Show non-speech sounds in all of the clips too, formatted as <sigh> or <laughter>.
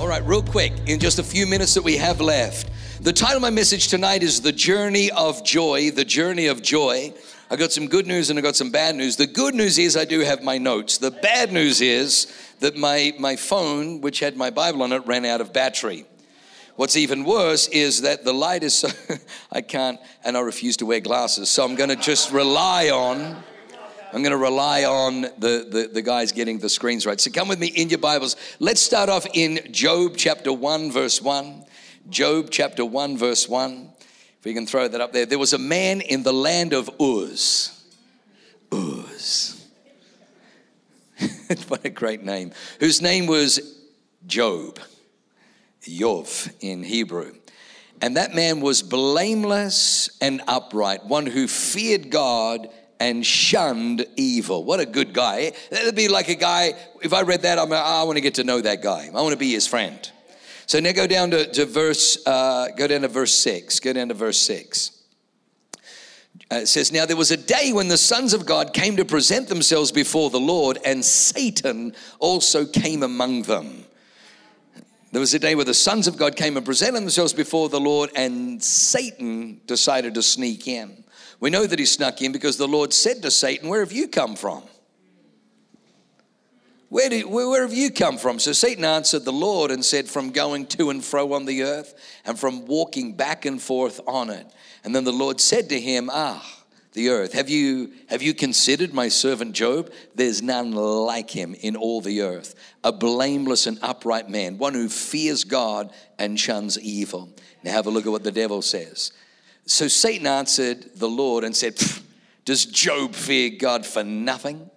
All right, real quick, in just a few minutes that we have left, the title of my message tonight is The Journey of Joy. The Journey of Joy. I got some good news and I got some bad news. The good news is I do have my notes. The bad news is that my, my phone, which had my Bible on it, ran out of battery. What's even worse is that the light is so, <laughs> I can't, and I refuse to wear glasses. So I'm going to just rely on I'm going to rely on the, the, the, guys getting the screens right. So come with me in your Bibles. Let's start off in Job chapter 1, verse 1. Job chapter 1, verse 1. If we can throw that up there. There was a man in the land of Uz. Uz. <laughs> what a great name. Whose name was Job. Yov in Hebrew. And that man was blameless and upright, one who feared God and shunned evil. What a good guy. That'd be like a guy, if I read that, I'm, like, I want to get to know that guy. I want to be his friend. So now go down to, to verse, uh, go down to verse six. Go down to verse six. Uh, it says, Now there was a day when the sons of God came to present themselves before the Lord, and Satan also came among them. There was a day where the sons of God came and presented themselves before the Lord, and Satan decided to sneak in. We know that he snuck in because the Lord said to Satan, Where have you come from? Where, where, where, have you come from? So Satan answered the Lord and said, From going to and fro on the earth and from walking back and forth on it. And then the Lord said to him, Ah, the earth, have you, have you considered my servant Job? There's none like him in all the earth, a blameless and upright man, one who fears God and shuns evil. Now have a look at what the devil says. So Satan answered the Lord and said, Does Job fear God for nothing?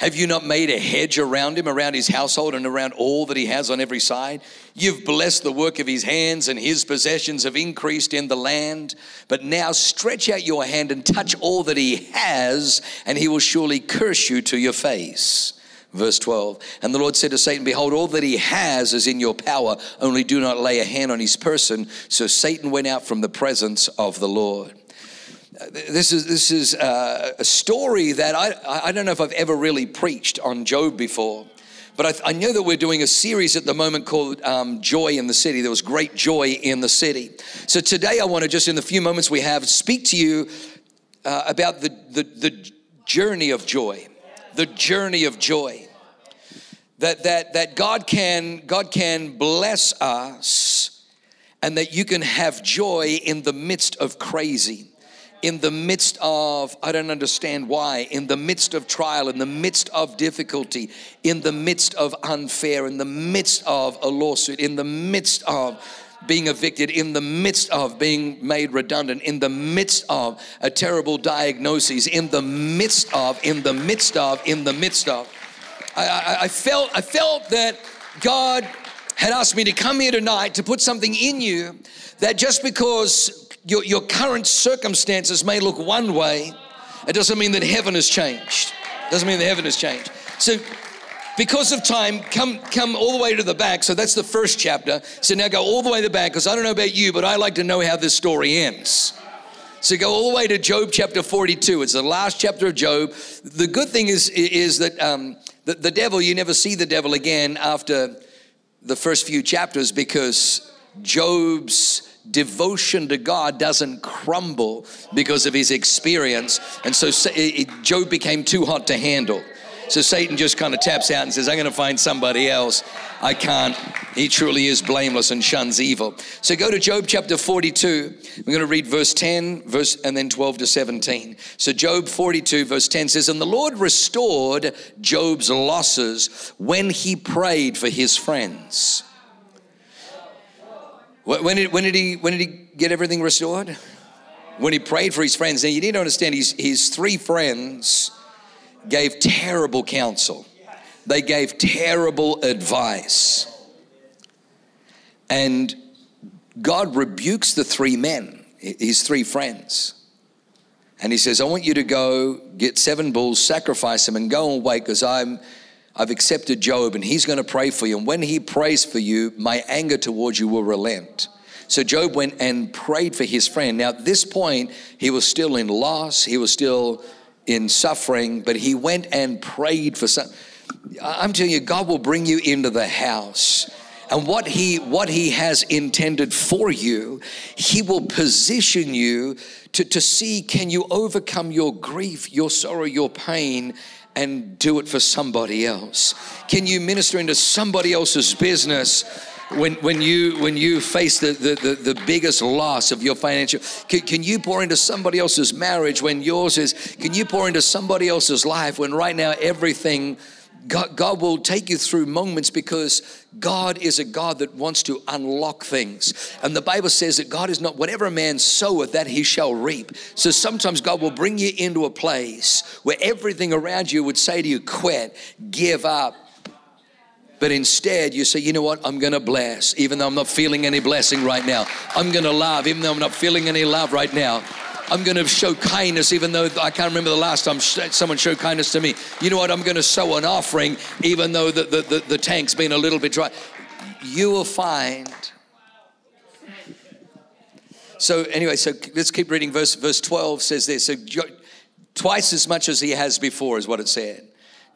Have you not made a hedge around him, around his household, and around all that he has on every side? You've blessed the work of his hands, and his possessions have increased in the land. But now stretch out your hand and touch all that he has, and he will surely curse you to your face. Verse 12. And the Lord said to Satan, Behold, all that he has is in your power, only do not lay a hand on his person. So Satan went out from the presence of the Lord. This is, this is uh, a story that I, I don't know if I've ever really preached on Job before. But I, I, know that we're doing a series at the moment called um, Joy in the City. There was great joy in the city. So today I want to just, in the few moments we have, speak to you uh, about the, the, the journey of joy the journey of joy. That, that, that God, can, God can bless us and that you can have joy in the midst of crazy in the midst of, I don't understand why, in the midst of trial, in the midst of difficulty, in the midst of unfair, in the midst of a lawsuit, in the midst of being evicted, in the midst of being made redundant, in the midst of a terrible diagnosis, in the midst of, in the midst of, in the midst of. I, I, I felt, I felt that God had asked me to come here tonight to put something in you that just because your, your current circumstances may look one way, it doesn't mean that heaven has changed. It doesn't mean that heaven has changed. So because of time, come come all the way to the back. So that's the first chapter. So now go all the way to the back because I don't know about you, but I like to know how this story ends. So go all the way to Job chapter 42. It's the last chapter of Job. The good thing is is that um, the, the devil, you never see the devil again after the first few chapters because Job's devotion to God doesn't crumble because of his experience. And so Job became too hot to handle. So Satan just kind of taps out and says, I'm going to find somebody else. I can't. He truly is blameless and shuns evil. So go to Job chapter 42. We're going to read verse 10, verse, and then 12 to 17. So Job 42, verse 10 says, And the Lord restored Job's losses when he prayed for his friends. When did, when did, he, when did he get everything restored? When he prayed for his friends. Now, you need to understand his, his three friends gave terrible counsel, they gave terrible advice. And God rebukes the three men, his three friends. And he says, I want you to go get seven bulls, sacrifice them, and go and wait because I'm I've accepted Job and he's going to pray for you. And when he prays for you, my anger towards you will relent. So Job went and prayed for his friend. Now, at this point, he was still in loss, he was still in suffering, but he went and prayed for some. I'm telling you, God will bring you into the house. And what he what he has intended for you, he will position you to, to see can you overcome your grief, your sorrow, your pain, and do it for somebody else? Can you minister into somebody else's business when, when you when you face the, the, the, the biggest loss of your financial can, can, you pour into somebody else's marriage when yours is can you pour into somebody else's life when right now everything God, God will take you through moments because God is a God that wants to unlock things. And the Bible says that God is not whatever a man soweth, that he shall reap. So sometimes God will bring you into a place where everything around you would say to you, quit, give up, but instead, you say, you know what? I'm going to bless, even though I'm not feeling any blessing right now. I'm going to love, even though I'm not feeling any love right now. I'm going to show kindness, even though I can't remember the last time someone showed kindness to me. You know what? I'm going to sow an offering, even though the, the, the, the tank's been a little bit dry. You will find. So, anyway, so let's keep reading. Verse, verse 12 says this. So, twice as much as he has before, is what it said.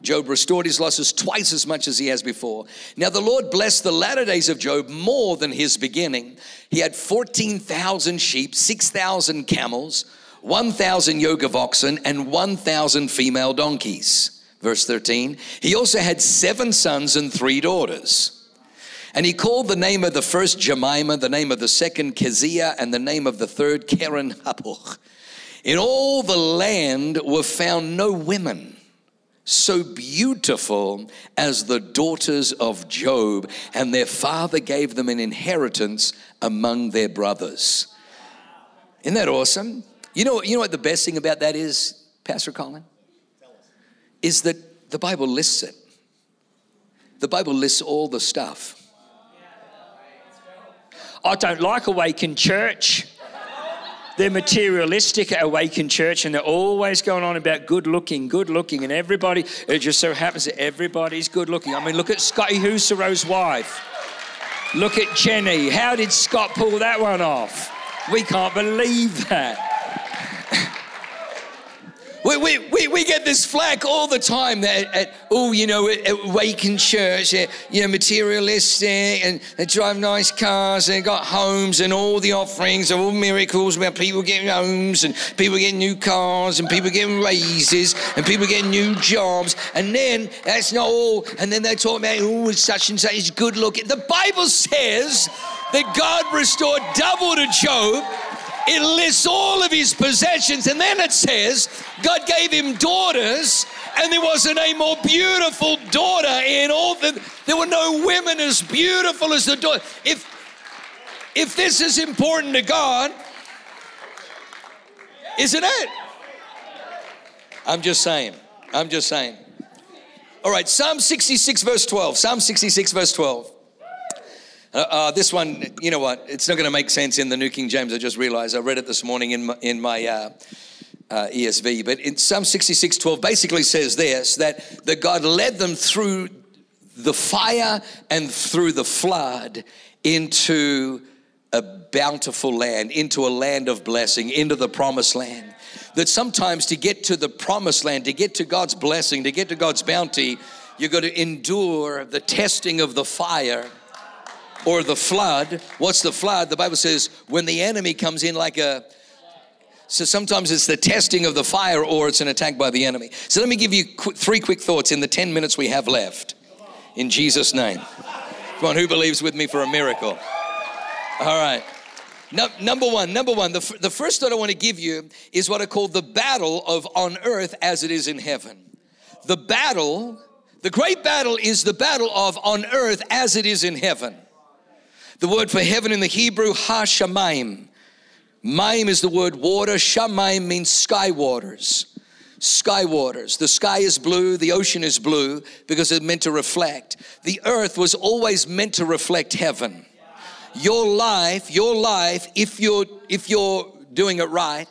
Job restored his losses twice as much as he has before. Now, the Lord blessed the latter days of Job more than his beginning. He had 14,000 sheep, 6,000 camels, 1,000 yoke of oxen, and 1,000 female donkeys. Verse 13. He also had seven sons and three daughters. And he called the name of the first Jemima, the name of the second Keziah, and the name of the third Keren Happuch. In all the land were found no women so beautiful as the daughters of Job, and their father gave them an inheritance among their brothers. Isn't that awesome? You know, you know what the best thing about that is, Pastor Colin? Is that the Bible lists it. The Bible lists all the stuff. I don't like Awaken Church. They're materialistic at Awaken Church and they're always going on about good looking, good looking. And everybody, it just so happens that everybody's good looking. I mean, look at Scotty Husarow's wife. Look at Jenny. How did Scott pull that one off? We can't believe that. We, we, we, we get this flack all the time that, at, oh, you know, at, Waken Church, you know, materialistic and they drive nice cars they got homes and all the offerings of all miracles about people getting homes and people getting new cars and people getting raises and people getting new jobs. And then that's not all. And then they talk about, oh, such and such is good looking. The Bible says that God restored double to Job it lists all of his possessions, and then it says God gave him daughters, and there wasn't a more beautiful daughter in all the. There were no women as beautiful as the daughter. If if this is important to God, isn't it? I'm just saying. I'm just saying. All right, Psalm 66, verse 12. Psalm 66, verse 12. Uh, uh, this one, you know what? It's not going to make sense in the New King James. I just realized I read it this morning in my, in my uh, uh ESV. But in Psalm 66 12 basically says this that, that God led them through the fire and through the flood into a bountiful land, into a land of blessing, into the promised land. That sometimes to get to the promised land, to get to God's blessing, to get to God's bounty, you've got to endure the testing of the fire or the flood. What's the flood? The Bible says when the enemy comes in like a so sometimes it's the testing of the fire or it's an attack by the enemy. So let me give you qu- three quick thoughts in the 10 minutes we have left. In Jesus' name. Come on, who believes with me for a miracle? All right. No, number one, number one, the, f- the first thought I want to give you is what I call the battle of on earth as it is in heaven. The battle, the great battle is the battle of on earth as it is in heaven. The word for heaven in the Hebrew, ha-shamayim. Maim is the word water. Shamayim means sky waters. Sky waters. The sky is blue, the ocean is blue because it's meant to reflect. The earth was always meant to reflect heaven. Your life, your life, if you're if you're doing it right,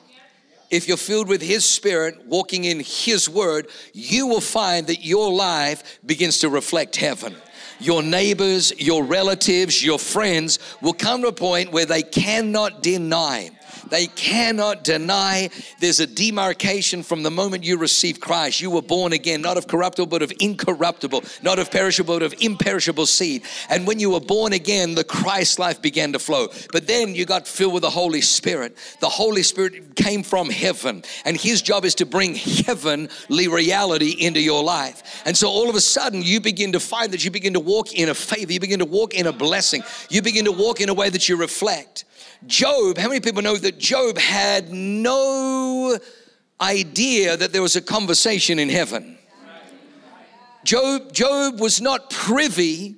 if you're filled with His Spirit, walking in His Word, you will find that your life begins to reflect heaven. Your neighbors, your relatives, your friends will come to a point where they cannot deny they cannot deny there's a demarcation from the moment you receive Christ. You were born again, not of corruptible, but of incorruptible, not of perishable, but of imperishable seed. And when you were born again, the Christ life began to flow. But then you got filled with the Holy Spirit. The Holy Spirit came from heaven, and His job is to bring heavenly reality into your life. And so all of a sudden, you begin to find that you begin to walk in a favor, you begin to walk in a blessing, you begin to walk in a way that you reflect. Job, how many people know that Job had no idea that there was a conversation in heaven? Job, Job was not privy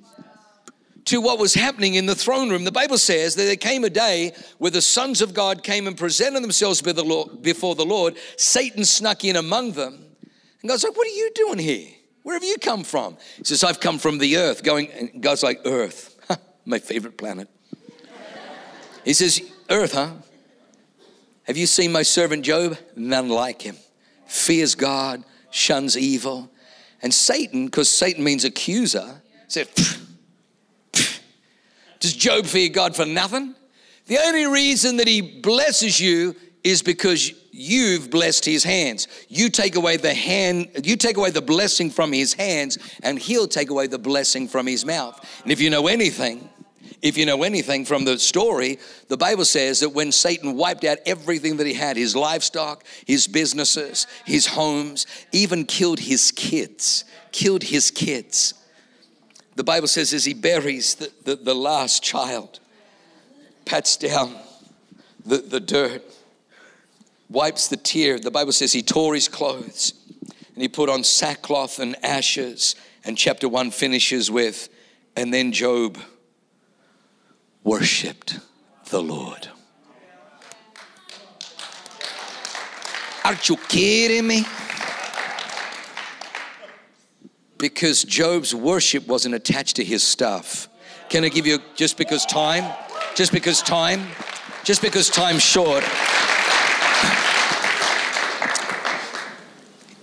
to what was happening in the throne room. The Bible says that there came a day where the sons of God came and presented themselves before the Lord. Satan snuck in among them. And God's like, What are you doing here? Where have you come from? He says, I've come from the earth. Going, and God's like, Earth, <laughs> my favorite planet. He says, Earth, huh? Have you seen my servant Job? None like him. Fears God, shuns evil. And Satan, because Satan means accuser, said, pff, pff. Does Job fear God for nothing? The only reason that he blesses you is because you've blessed his hands. You take away the hand, you take away the blessing from his hands, and he'll take away the blessing from his mouth. And if you know anything, if you know anything from the story, the Bible says that when Satan wiped out everything that he had his livestock, his businesses, his homes, even killed his kids, killed his kids. The Bible says as he buries the, the, the last child, pats down the, the dirt, wipes the tear. The Bible says he tore his clothes and he put on sackcloth and ashes. And chapter one finishes with, and then Job worshiped the Lord. Aren't you kidding me? Because Job's worship wasn't attached to his stuff. Can I give you just because time? Just because time? Just because time's short.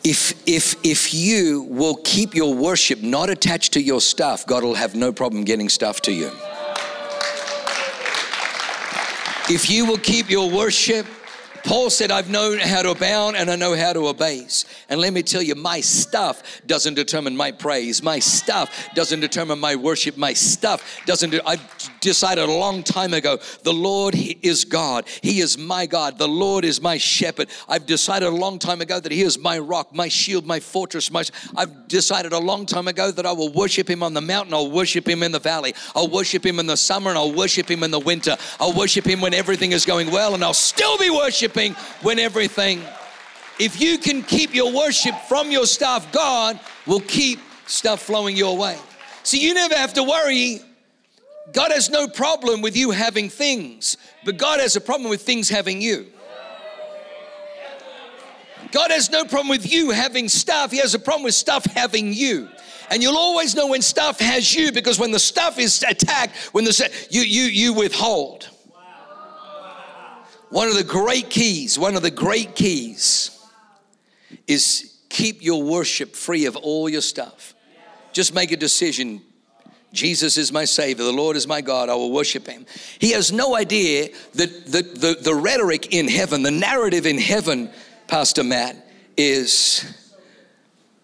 If, if, if you will keep your worship not attached to your stuff, God will have no problem getting stuff to you. If you will keep your worship Paul said, I've known how to abound and I know how to abase. And let me tell you, my stuff doesn't determine my praise. My stuff doesn't determine my worship. My stuff doesn't. De- I've decided a long time ago the Lord is God. He is my God. The Lord is my shepherd. I've decided a long time ago that He is my rock, my shield, my fortress. My, I've decided a long time ago that I will worship Him on the mountain. I'll worship Him in the valley. I'll worship Him in the summer and I'll worship Him in the winter. I'll worship Him when everything is going well and I'll still be worshiping worshiping when everything. If you can keep your worship from your stuff, God will keep stuff flowing your way. So you never have to worry. God has no problem with you having things, but God has a problem with things having you. God has no problem with you having stuff. He has a problem with stuff having you. And you'll always know when stuff has you because when the stuff is attacked, when the you you you withhold. One of the great keys, one of the great keys is keep your worship free of all your stuff. Just make a decision. Jesus is my Savior. The Lord is my God. I will worship Him. He has no idea that the, the, the rhetoric in heaven, the narrative in heaven, Pastor Matt, is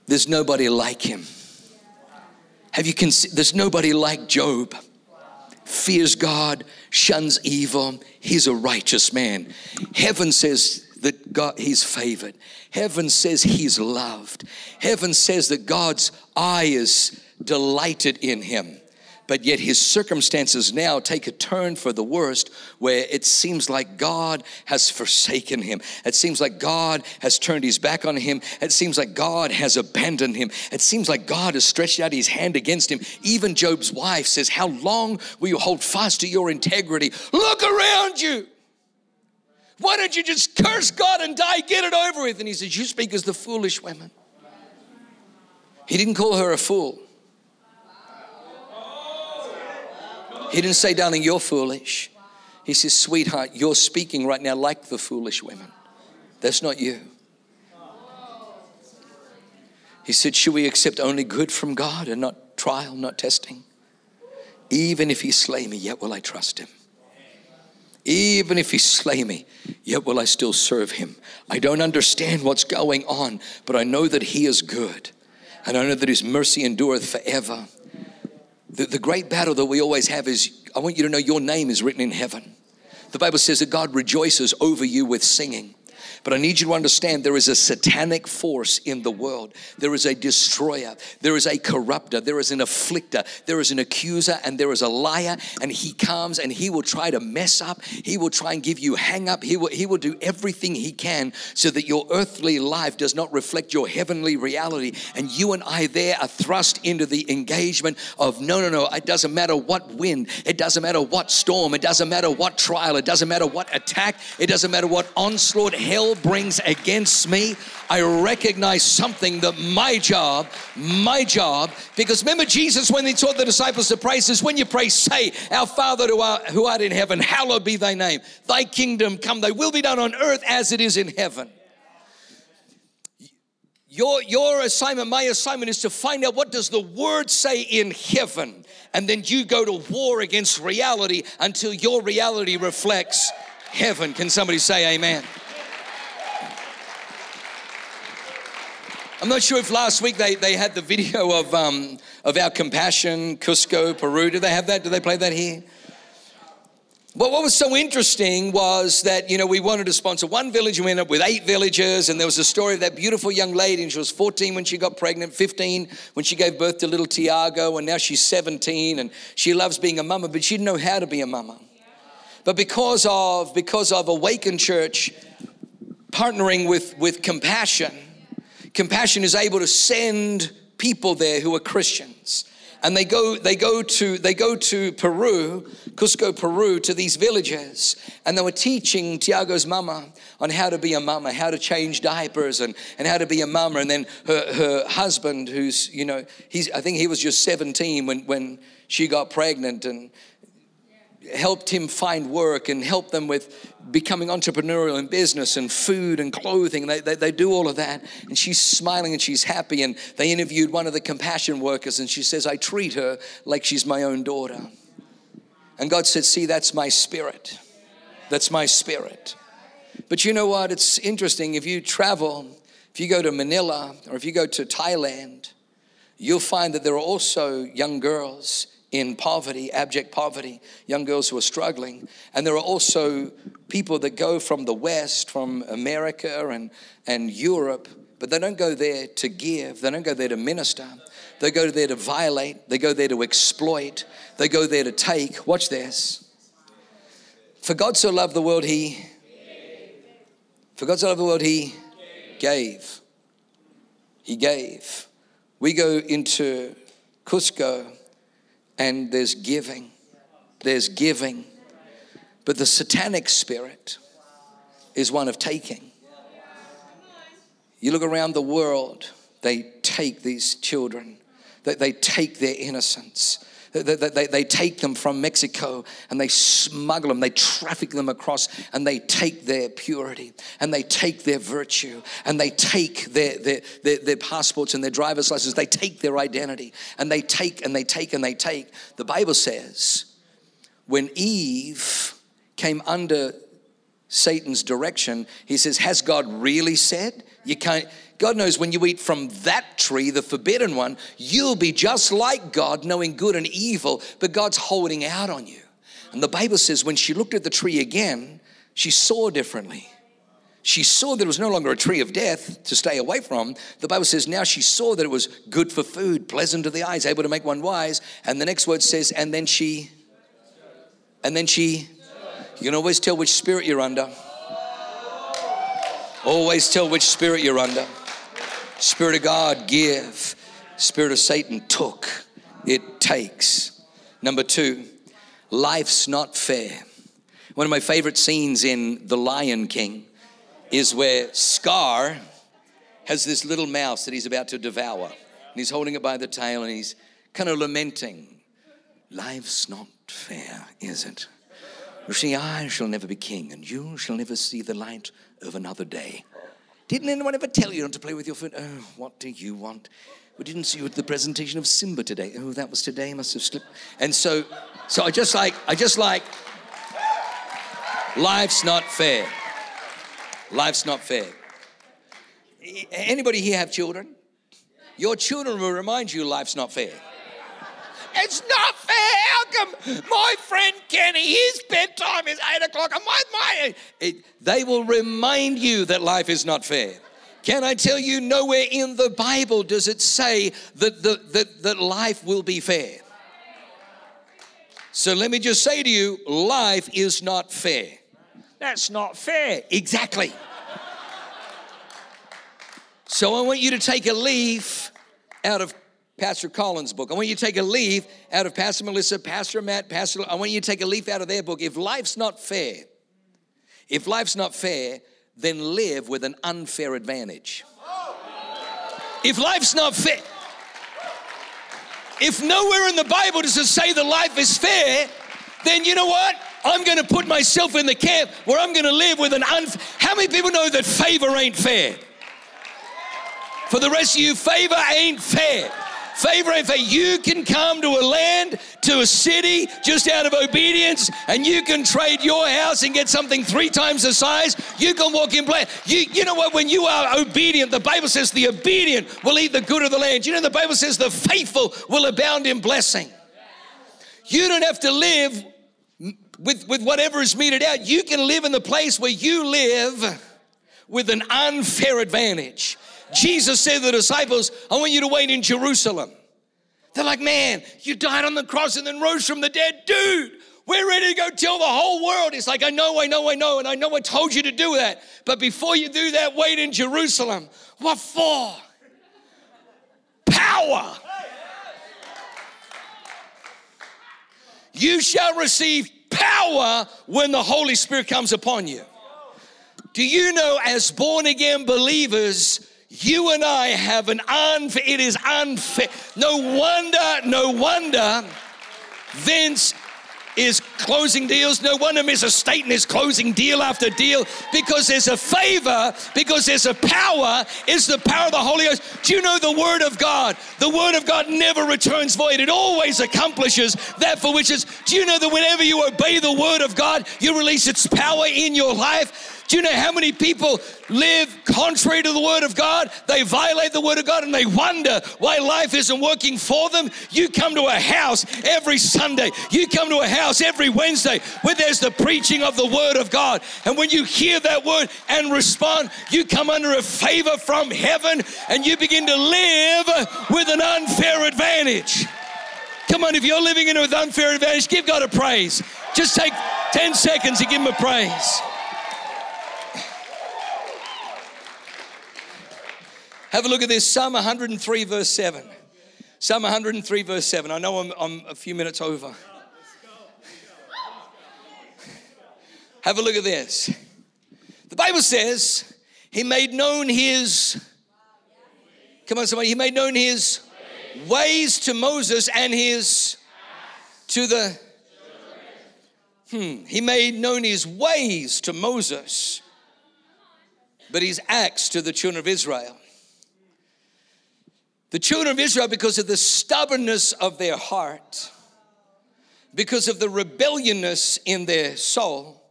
there's nobody like Him. Have you considered? There's nobody like Job. Fears God, shuns evil. He's a righteous man. Heaven says that God, he's favored. Heaven says he's loved. Heaven says that God's eye is delighted in him but yet his circumstances now take a turn for the worst where it seems like God has forsaken him. It seems like God has turned his back on him. It seems like God has abandoned him. It seems like God has stretched out his hand against him. Even Job's wife says, How long will you hold fast to your integrity? Look around you. Why don't you just curse God and die? Get it over with. And he says, You speak as the foolish women. He didn't call her a fool. He didn't say, darling, you're foolish. He says, sweetheart, you're speaking right now like the foolish women. That's not you. He said, Should we accept only good from God and not trial, not testing? Even if he slay me, yet will I trust him. Even if he slay me, yet will I still serve him. I don't understand what's going on, but I know that he is good. And I know that his mercy endureth forever. The, the great battle that we always have is I want you to know your name is written in heaven. The Bible says that God rejoices over you with singing. But I need you to understand there is a satanic force in the world. There is a destroyer. There is a corrupter. There is an afflicter. There is an accuser and there is a liar. And he comes and he will try to mess up. He will try and give you hang up. He will, he will do everything he can so that your earthly life does not reflect your heavenly reality. And you and I there are thrust into the engagement of no, no, no. It doesn't matter what wind. It doesn't matter what storm. It doesn't matter what trial. It doesn't matter what attack. It doesn't matter what onslaught hell brings against me, I recognize something that my job, my job, because remember Jesus when he taught the disciples to pray says, when you pray, say, Our Father who art in heaven, hallowed be thy name. Thy kingdom come, thy will be done on earth as it is in heaven. Your, your assignment, my assignment is to find out what does the word say in heaven. And then you go to war against reality until your reality reflects heaven. Can somebody say amen? I'm not sure if last week they, they had the video of, um, of our compassion, Cusco, Peru. Did they have that? Did they play that here? Well, what was so interesting was that, you know, we wanted to sponsor one village and we ended up with eight villages. And there was a story of that beautiful young lady, and she was 14 when she got pregnant, 15 when she gave birth to little Tiago, and now she's 17 and she loves being a mama, but she didn't know how to be a mama. But because of, because of Awaken Church partnering with, with Compassion, Compassion is able to send people there who are Christians. And they go, they go to, they go to Peru, Cusco, Peru, to these villages, and they were teaching Tiago's mama on how to be a mama, how to change diapers, and, and how to be a mama. And then her, her husband, who's, you know, he's, I think he was just 17 when, when she got pregnant, and helped him find work and helped them with becoming entrepreneurial in business and food and clothing. They, they, they, do all of that. And she's smiling and she's happy. And they interviewed one of the compassion workers and she says, I treat her like she's my own daughter. And God said, See, that's my spirit. That's my spirit. But you know what? It's interesting. If you travel, if you go to Manila or if you go to Thailand, you'll find that there are also young girls in poverty, abject poverty, young girls who are struggling. And there are also people that go from the West, from America and, and Europe, but they don't go there to give, they don't go there to minister. They go there to violate, they go there to exploit, they go there to take. Watch this. For God so loved the world, He. For God so loved the world, He gave. He gave. We go into Cusco and there's giving. There's giving. But the satanic spirit is one of taking. You look around the world, they take these children, they, they take their innocence. They, they, they, take them from Mexico and they smuggle them, they traffic them across, and they take their purity and they take their virtue and they take their, their, their, their passports and their driver's licenses. They take their identity and they take and they take and they take. The Bible says when Eve came under Satan's direction, he says, Has God really said? You can't. God knows when you eat from that tree, the forbidden one, you'll be just like God, knowing good and evil, but God's holding out on you. And the Bible says when she looked at the tree again, she saw differently. She saw that it was no longer a tree of death to stay away from. The Bible says now she saw that it was good for food, pleasant to the eyes, able to make one wise. And the next word says, and then she, and then she, you can always tell which spirit you're under. Always tell which spirit you're under. Spirit of God, give. Spirit of Satan, took. It takes. Number two, life's not fair. One of my favorite scenes in The Lion King is where Scar has this little mouse that he's about to devour. And he's holding it by the tail and he's kind of lamenting. Life's not fair, is it? You see, I shall never be king, and you shall never see the light of another day. Didn't anyone ever tell you not to play with your foot? Oh, what do you want? We didn't see you at the presentation of Simba today. Oh, that was today. Must have slipped. And so, so I just like, I just like, life's not fair. Life's not fair. Anybody here have children? Your children will remind you life's not fair. It's not fair. How come my friend Kenny, his bedtime is eight o'clock, and my, my it, they will remind you that life is not fair. Can I tell you, nowhere in the Bible does it say that, the, that, that life will be fair. So let me just say to you, life is not fair. That's not fair. Exactly. So I want you to take a leaf out of Pastor Colin's book. I want you to take a leaf out of Pastor Melissa, Pastor Matt, Pastor. I want you to take a leaf out of their book. If life's not fair, if life's not fair, then live with an unfair advantage. If life's not fair, if nowhere in the Bible does it say that life is fair, then you know what? I'm going to put myself in the camp where I'm going to live with an unfair. How many people know that favor ain't fair? For the rest of you, favor ain't fair. Favor and faith. You can come to a land, to a city, just out of obedience, and you can trade your house and get something three times the size. You can walk in blessing. You, you know what? When you are obedient, the Bible says the obedient will eat the good of the land. You know, the Bible says the faithful will abound in blessing. You don't have to live with, with whatever is meted out. You can live in the place where you live with an unfair advantage. Jesus said to the disciples, I want you to wait in Jerusalem. They're like, man, you died on the cross and then rose from the dead. Dude, we're ready to go tell the whole world. It's like, I know, I know, I know, and I know I told you to do that. But before you do that, wait in Jerusalem. What for? Power. You shall receive power when the Holy Spirit comes upon you. Do you know, as born again believers, you and I have an unfair, it is unfair. No wonder, no wonder Vince is closing deals. No wonder Mr. Staten is closing deal after deal because there's a favor, because there's a power. is the power of the Holy Ghost. Do you know the Word of God? The Word of God never returns void, it always accomplishes that for which is. Do you know that whenever you obey the Word of God, you release its power in your life? Do you know how many people live contrary to the Word of God? They violate the Word of God and they wonder why life isn't working for them. You come to a house every Sunday, you come to a house every Wednesday where there's the preaching of the Word of God. And when you hear that word and respond, you come under a favor from heaven and you begin to live with an unfair advantage. Come on, if you're living in with unfair advantage, give God a praise. Just take 10 seconds and give Him a praise. Have a look at this Psalm 103, verse 7. Psalm 103, verse 7. I know I'm, I'm a few minutes over. Have a look at this. The Bible says, He made known His, come on, somebody, He made known His ways to Moses and His to the, hmm, He made known His ways to Moses, but His acts to the children of Israel. The children of Israel, because of the stubbornness of their heart, because of the rebelliousness in their soul,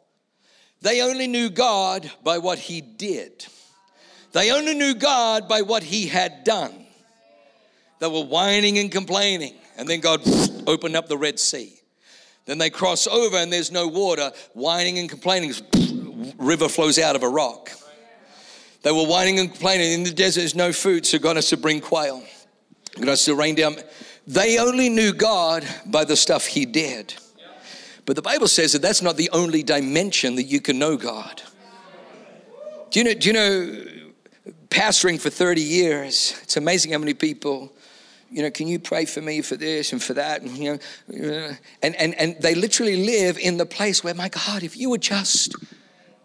they only knew God by what He did. They only knew God by what He had done. They were whining and complaining, and then God <sniffs> opened up the Red Sea. Then they cross over, and there's no water, whining and complaining. <sniffs> River flows out of a rock. They were whining and complaining. In the desert, there's no food, so God has to bring quail. Has to rain down. They only knew God by the stuff He did. But the Bible says that that's not the only dimension that you can know God. Do you know, do you know pastoring for 30 years, it's amazing how many people, you know, can you pray for me for this and for that? And, you know, uh, and, and, and they literally live in the place where, my God, if you would just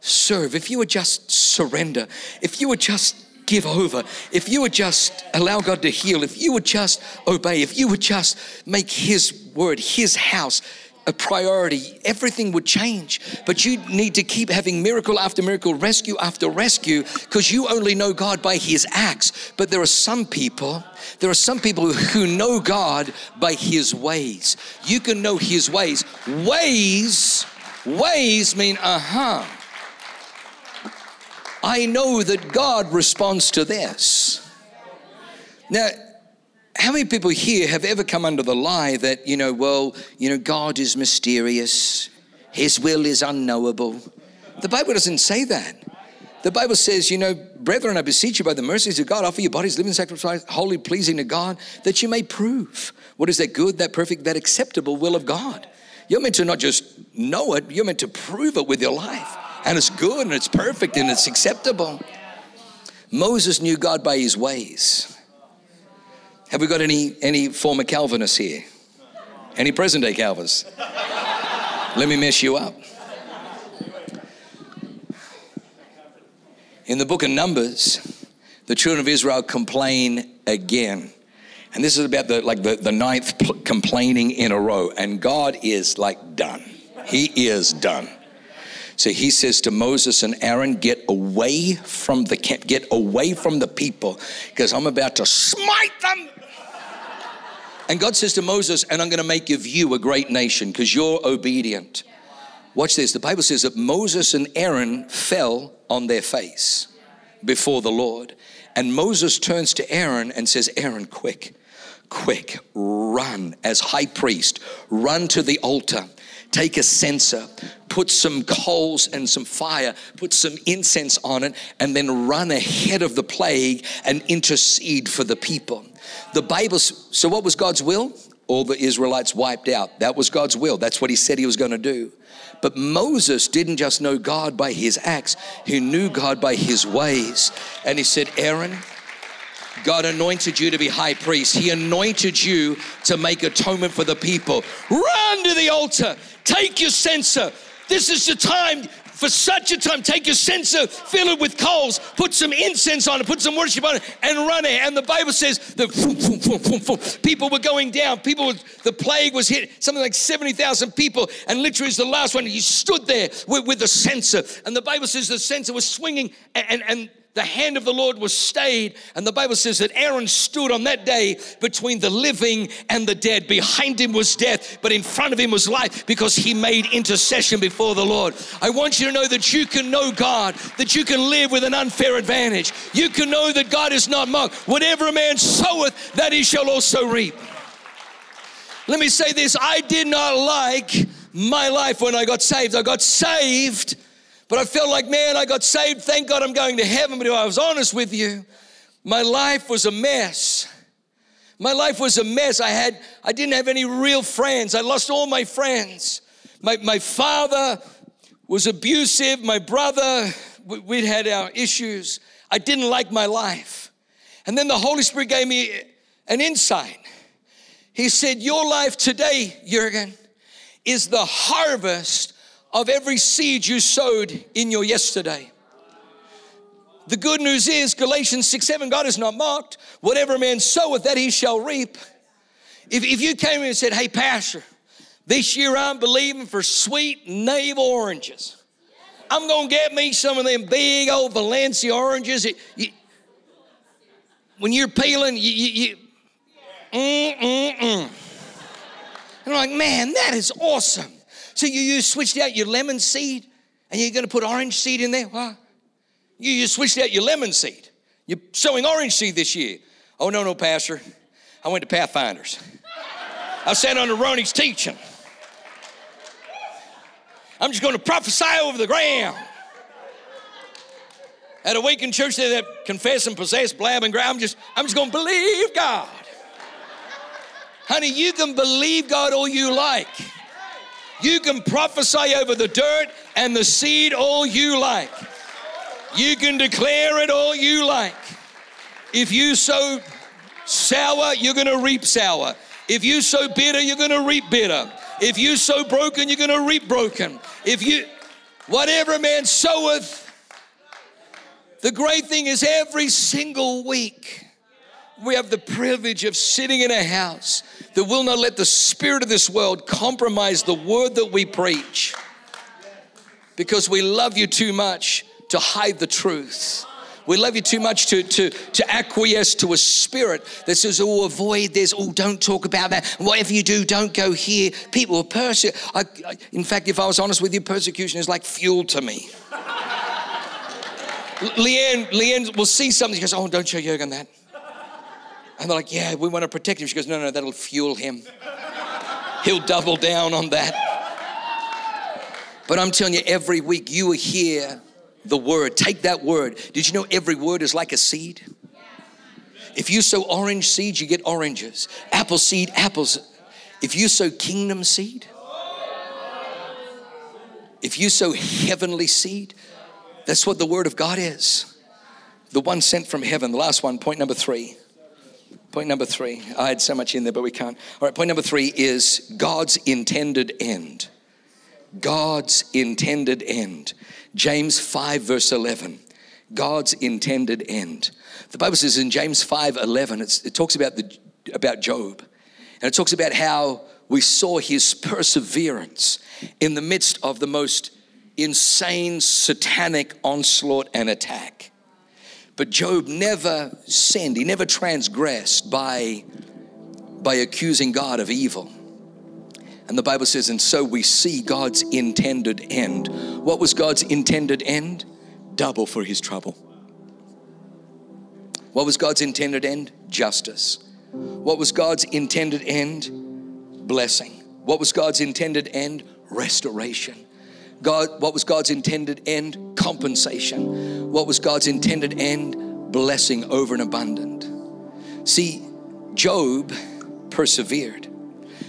serve, if you would just surrender, if you would just give over, if you would just allow God to heal, if you would just obey, if you would just make His word, His house, a priority, everything would change. But you need to keep having miracle after miracle, rescue after rescue, because you only know God by His acts. But there are some people, there are some people who know God by His ways. You can know His ways. Ways, ways mean, uh huh. I know that God responds to this. Now, how many people here have ever come under the lie that, you know, well, you know, God is mysterious, His will is unknowable? The Bible doesn't say that. The Bible says, you know, brethren, I beseech you by the mercies of God, offer your bodies living sacrifice, holy, pleasing to God, that you may prove what is that good, that perfect, that acceptable will of God. You're meant to not just know it, you're meant to prove it with your life. And it's good and it's perfect and it's acceptable. Moses knew God by his ways. Have we got any, any former Calvinists here? Any present day Calvinists? Let me mess you up. In the book of Numbers, the children of Israel complain again. And this is about the like the, the ninth pl- complaining in a row. And God is like done. He is done. So he says to Moses and Aaron, get away from the camp, get away from the people, because I'm about to smite them. And God says to Moses, and I'm going to make of you a great nation because you're obedient. Watch this. The Bible says that Moses and Aaron fell on their face before the Lord. And Moses turns to Aaron and says, Aaron, quick, quick, run as high priest, run to the altar, take a censer, put some coals and some fire, put some incense on it, and then run ahead of the plague and intercede for the people. The Bible, so what was God's will? All the Israelites wiped out. That was God's will. That's what he said he was going to do. But Moses didn't just know God by his acts, he knew God by his ways. And he said, Aaron, God anointed you to be high priest. He anointed you to make atonement for the people. Run to the altar, take your censer. This is the time for such a time. Take your censer, fill it with coals, put some incense on it, put some worship on it, and run it. And the Bible says the people were going down. People, the plague was hit. Something like seventy thousand people, and literally, as the last one, he stood there with, with the censer. And the Bible says the censer was swinging, and, and, and the hand of the Lord was stayed. And the Bible says that Aaron stood on that day between the living and the dead. Behind him was death, but in front of him was life because he made intercession before the Lord. I want you to know that you can know God, that you can live with an unfair advantage. You can know that God is not mocked. Whatever a man soweth, that he shall also reap. Let me say this I did not like my life when I got saved. I got saved but I felt like, man, I got saved. Thank God I'm going to heaven. But if I was honest with you, my life was a mess. My life was a mess. I had, I didn't have any real friends. I lost all my friends. My, my father was abusive. My brother, we'd had our issues. I didn't like my life. And then the Holy Spirit gave me an insight. He said, Your life today, Jurgen, is the harvest of every seed you sowed in your yesterday. The good news is Galatians 6 7, God is not mocked. Whatever a man soweth, that he shall reap. If, if you came and said, Hey, Pastor, this year I'm believing for sweet navel oranges. I'm gonna get me some of them big old Valencia oranges. It, you, when you're peeling, you, you, you mm, mm, mm. I'm like, man, that is awesome. So you, you switched out your lemon seed and you're going to put orange seed in there? What? You, you switched out your lemon seed. You're sowing orange seed this year. Oh, no, no, Pastor. I went to Pathfinders. I sat under Ronnie's teaching. I'm just going to prophesy over the ground. At Awaken Church, they that confess and possess, blab and grab. I'm just, I'm just going to believe God. Honey, you can believe God all you like. You can prophesy over the dirt and the seed all you like. You can declare it all you like. If you sow sour, you're going to reap sour. If you sow bitter, you're going to reap bitter. If you sow broken, you're going to reap broken. If you, whatever man soweth, The great thing is every single week, we have the privilege of sitting in a house that will not let the spirit of this world compromise the word that we preach because we love you too much to hide the truth. We love you too much to, to, to acquiesce to a spirit that says, oh, avoid this, oh, don't talk about that. Whatever you do, don't go here. People will persecute. In fact, if I was honest with you, persecution is like fuel to me. <laughs> Leanne, Leanne will see something, she goes, oh, don't show Jurgen that. And they're like, yeah, we want to protect him. She goes, no, no, that'll fuel him. He'll double down on that. But I'm telling you, every week you will hear the word. Take that word. Did you know every word is like a seed? If you sow orange seeds, you get oranges. Apple seed, apples. If you sow kingdom seed, if you sow heavenly seed, that's what the word of God is. The one sent from heaven. The last one, point number three. Point number three. I had so much in there, but we can't. All right, point number three is God's intended end. God's intended end. James 5, verse 11. God's intended end. The Bible says in James 5 11, it talks about, the, about Job. And it talks about how we saw his perseverance in the midst of the most insane satanic onslaught and attack. But Job never sinned, he never transgressed by, by accusing God of evil. And the Bible says, and so we see God's intended end. What was God's intended end? Double for his trouble. What was God's intended end? Justice. What was God's intended end? Blessing. What was God's intended end? Restoration. God, what was God's intended end? Compensation. What was God's intended end? Blessing over and abundant. See, Job persevered.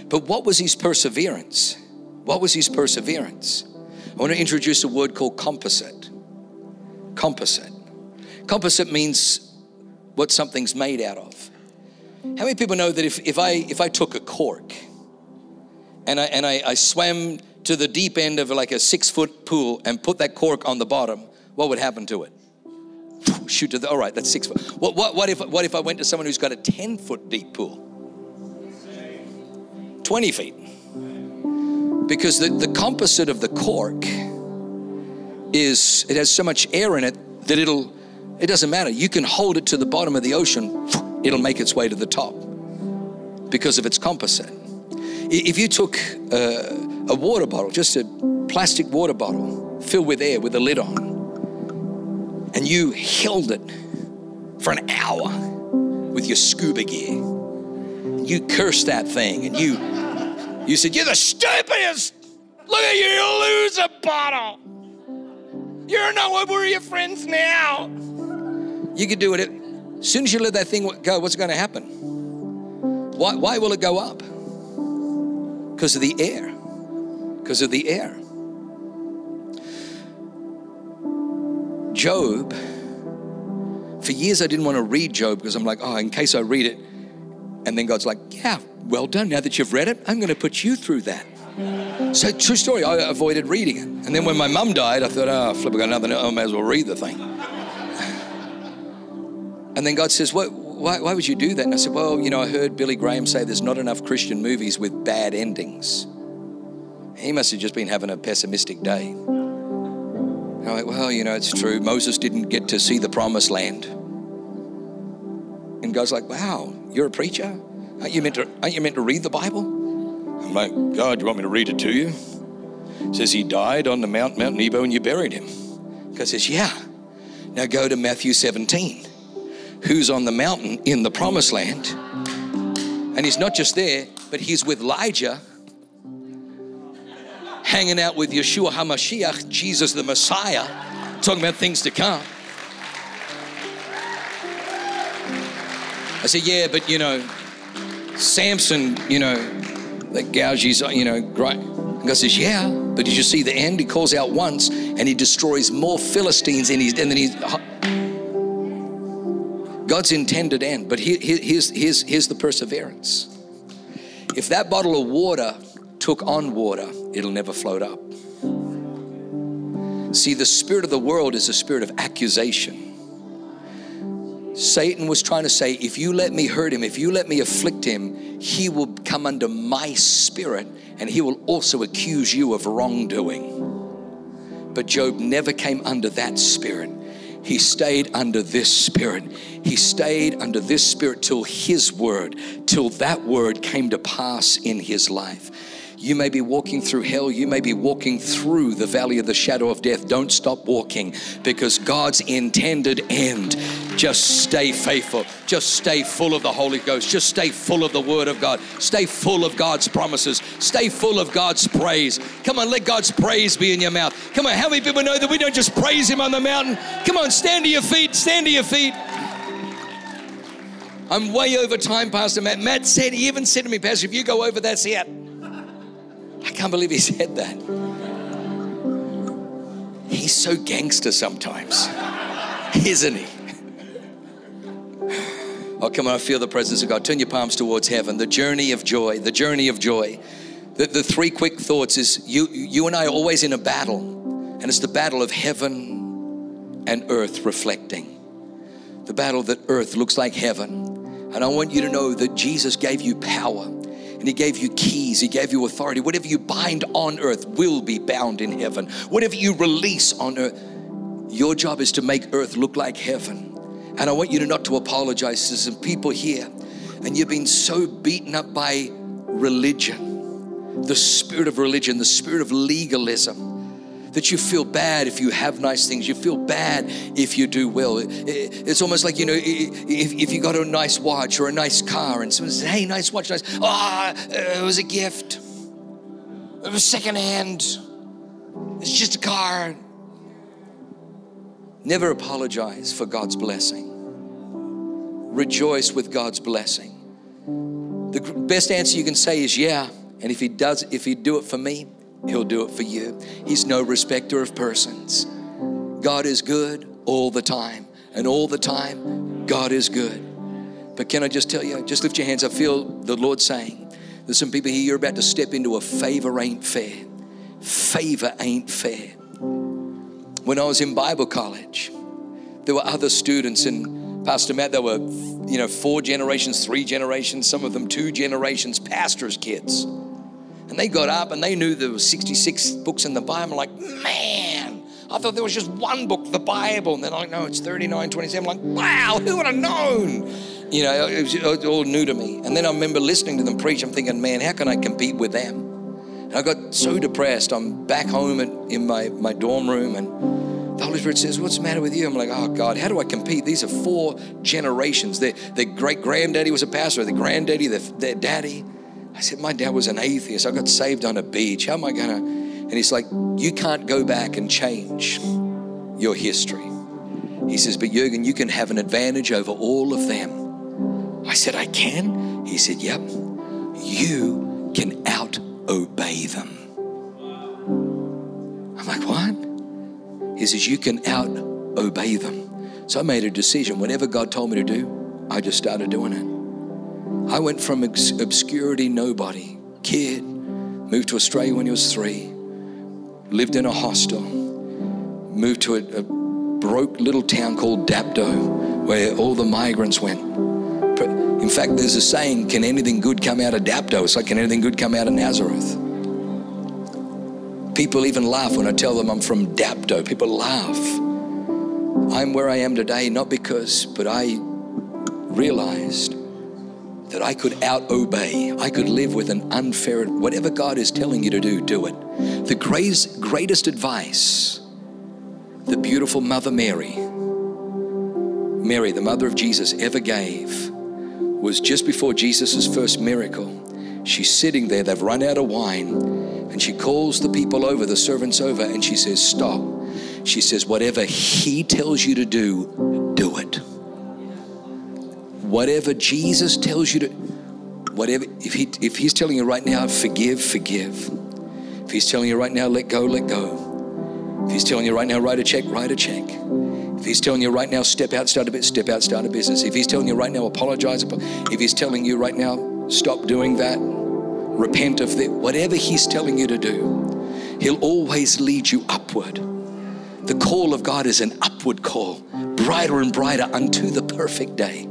But what was his perseverance? What was his perseverance? I want to introduce a word called composite. Composite. Composite means what something's made out of. How many people know that if, if I if I took a cork and I and I, I swam to the deep end of like a six foot pool and put that cork on the bottom, what would happen to it? Shoot to the all right, that's six foot. What, what, what if what if I went to someone who's got a 10 foot deep pool? 20 feet. Because the, the composite of the cork is, it has so much air in it that it'll, it doesn't matter. You can hold it to the bottom of the ocean, it'll make its way to the top because of its composite. If you took a, a water bottle, just a plastic water bottle filled with air with a lid on, and you held it for an hour with your scuba gear, you cursed that thing and you you said, You're the stupidest. Look at you, you lose a bottle. You're not what were your friends now. You could do it. As soon as you let that thing go, what's going to happen? Why, why will it go up? Because of the air. Because of the air. Job, for years I didn't want to read Job because I'm like, oh, in case I read it. And then God's like, yeah, well done. Now that you've read it, I'm going to put you through that. So, true story, I avoided reading it. And then when my mum died, I thought, oh, flip, I got nothing. I may as well read the thing. And then God says, what, why, why would you do that? And I said, well, you know, I heard Billy Graham say there's not enough Christian movies with bad endings. He must have just been having a pessimistic day. I'm like, well, you know, it's true. Moses didn't get to see the promised land. And God's like, wow, you're a preacher? Aren't you meant to, aren't you meant to read the Bible? I'm like, God, you want me to read it to you? says he died on the Mount, Mount Nebo and you buried him. God says, yeah. Now go to Matthew 17. Who's on the mountain in the promised land? And he's not just there, but he's with Elijah, hanging out with Yeshua HaMashiach, Jesus the Messiah, talking about things to come. I said, yeah, but you know, Samson, you know, that gouges, you know, great. And God says, yeah, but did you see the end? He calls out once and he destroys more Philistines and, he's, and then he's, God's intended end. But here, here's, here's, here's the perseverance. If that bottle of water took on water, it'll never float up. See, the spirit of the world is a spirit of accusation. Satan was trying to say, if you let me hurt him, if you let me afflict him, he will come under my spirit and he will also accuse you of wrongdoing. But Job never came under that spirit. He stayed under this spirit. He stayed under this spirit till his word, till that word came to pass in his life. You may be walking through hell. You may be walking through the valley of the shadow of death. Don't stop walking because God's intended end. Just stay faithful. Just stay full of the Holy Ghost. Just stay full of the Word of God. Stay full of God's promises. Stay full of God's praise. Come on, let God's praise be in your mouth. Come on, how many people know that we don't just praise Him on the mountain? Come on, stand to your feet. Stand to your feet. I'm way over time, Pastor Matt. Matt said, he even said to me, Pastor, if you go over, that's it. I can't believe he said that. He's so gangster sometimes, isn't he? Oh, come on, I feel the presence of God. Turn your palms towards heaven. The journey of joy, the journey of joy. The, the three quick thoughts is you, you and I are always in a battle, and it's the battle of heaven and earth reflecting. The battle that earth looks like heaven. And I want you to know that Jesus gave you power and He gave you keys, He gave you authority. Whatever you bind on earth will be bound in heaven. Whatever you release on earth, your job is to make earth look like heaven. And I want you to not to apologize to some people here, and you've been so beaten up by religion, the spirit of religion, the spirit of legalism that you feel bad if you have nice things. You feel bad if you do well. It's almost like, you know, if, if you got a nice watch or a nice car and someone says, hey, nice watch, nice. Ah, oh, it was a gift. It was secondhand. It's just a car. Never apologize for God's blessing. Rejoice with God's blessing. The best answer you can say is yeah. And if he does, if he do it for me, He'll do it for you. He's no respecter of persons. God is good all the time, and all the time, God is good. But can I just tell you, just lift your hands. I feel the Lord saying, there's some people here, you're about to step into a favor ain't fair. Favor ain't fair. When I was in Bible college, there were other students, and Pastor Matt, there were, you know, four generations, three generations, some of them two generations, pastors' kids and they got up and they knew there was 66 books in the Bible. I'm like, man, I thought there was just one book, the Bible. And they're like, no, it's 39, 27. I'm like, wow, who would have known? You know, it was, it was all new to me. And then I remember listening to them preach. I'm thinking, man, how can I compete with them? And I got so depressed. I'm back home in my, my dorm room and the Holy Spirit says, What's the matter with you? I'm like, Oh God, how do I compete? These are four generations. Their, their great granddaddy was a pastor, their granddaddy, their, their daddy. I said, My dad was an atheist. I got saved on a beach. How am I going to? And he's like, You can't go back and change your history. He says, But Jurgen, you can have an advantage over all of them. I said, I can? He said, Yep. You can out obey them. I'm like, What? He says, You can out obey them. So I made a decision. Whatever God told me to do, I just started doing it. I went from obscurity, nobody, kid, moved to Australia when he was three, lived in a hostel, moved to a, a broke little town called Dapto, where all the migrants went. In fact, there's a saying, can anything good come out of Dapto? It's like, can anything good come out of Nazareth? People even laugh when I tell them I'm from Dapto. People laugh. I'm where I am today, not because, but I realized that I could out obey. I could live with an unfair, whatever God is telling you to do, do it. The greatest, greatest advice the beautiful Mother Mary, Mary, the mother of Jesus, ever gave was just before Jesus' first miracle. She's sitting there, they've run out of wine, and she calls the people over, the servants over, and she says, Stop. She says, Whatever he tells you to do, do it. Whatever Jesus tells you to, whatever, if, he, if He's telling you right now, forgive, forgive. If He's telling you right now, let go, let go. If He's telling you right now, write a check, write a check. If He's telling you right now, step out, start a bit, step out, start a business. If He's telling you right now, apologize. If He's telling you right now, stop doing that, repent of that, whatever He's telling you to do, He'll always lead you upward. The call of God is an upward call, brighter and brighter unto the perfect day.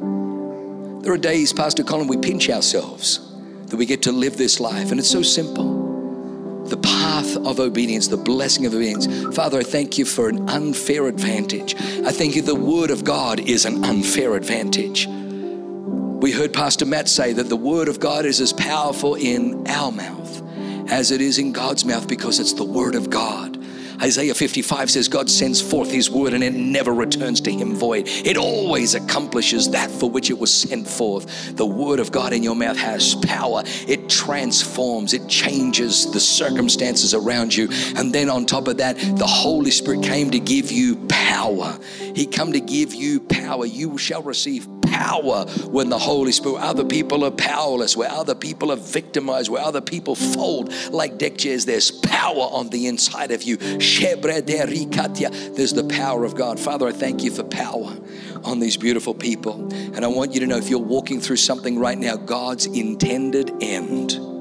There are days, Pastor Colin, we pinch ourselves that we get to live this life, and it's so simple. The path of obedience, the blessing of obedience. Father, I thank you for an unfair advantage. I thank you the Word of God is an unfair advantage. We heard Pastor Matt say that the Word of God is as powerful in our mouth as it is in God's mouth because it's the Word of God. Isaiah 55 says, God sends forth His word and it never returns to Him void. It always accomplishes that for which it was sent forth. The word of God in your mouth has power. It transforms, it changes the circumstances around you. And then on top of that, the Holy Spirit came to give you power. He come to give you power. You shall receive power when the Holy Spirit, other people are powerless, where other people are victimized, where other people fold like deck chairs, there's power on the inside of you. There's the power of God. Father, I thank you for power on these beautiful people. And I want you to know if you're walking through something right now, God's intended end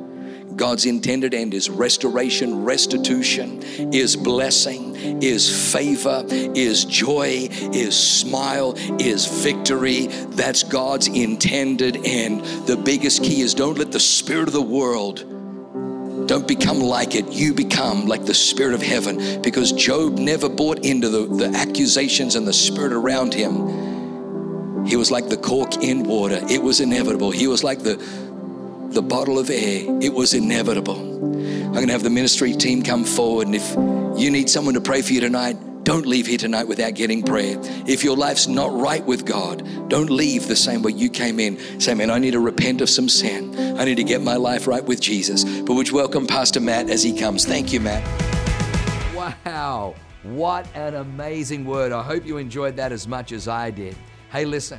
God's intended end is restoration, restitution, is blessing, is favor, is joy, is smile, is victory. That's God's intended end. The biggest key is don't let the spirit of the world don't become like it. You become like the spirit of heaven because Job never bought into the, the accusations and the spirit around him. He was like the cork in water. It was inevitable. He was like the the bottle of air. It was inevitable. I'm going to have the ministry team come forward. And if you need someone to pray for you tonight, don't leave here tonight without getting prayer. If your life's not right with God, don't leave the same way you came in. Say, man, I need to repent of some sin. I need to get my life right with Jesus. But would you welcome Pastor Matt as he comes? Thank you, Matt. Wow. What an amazing word. I hope you enjoyed that as much as I did. Hey, listen.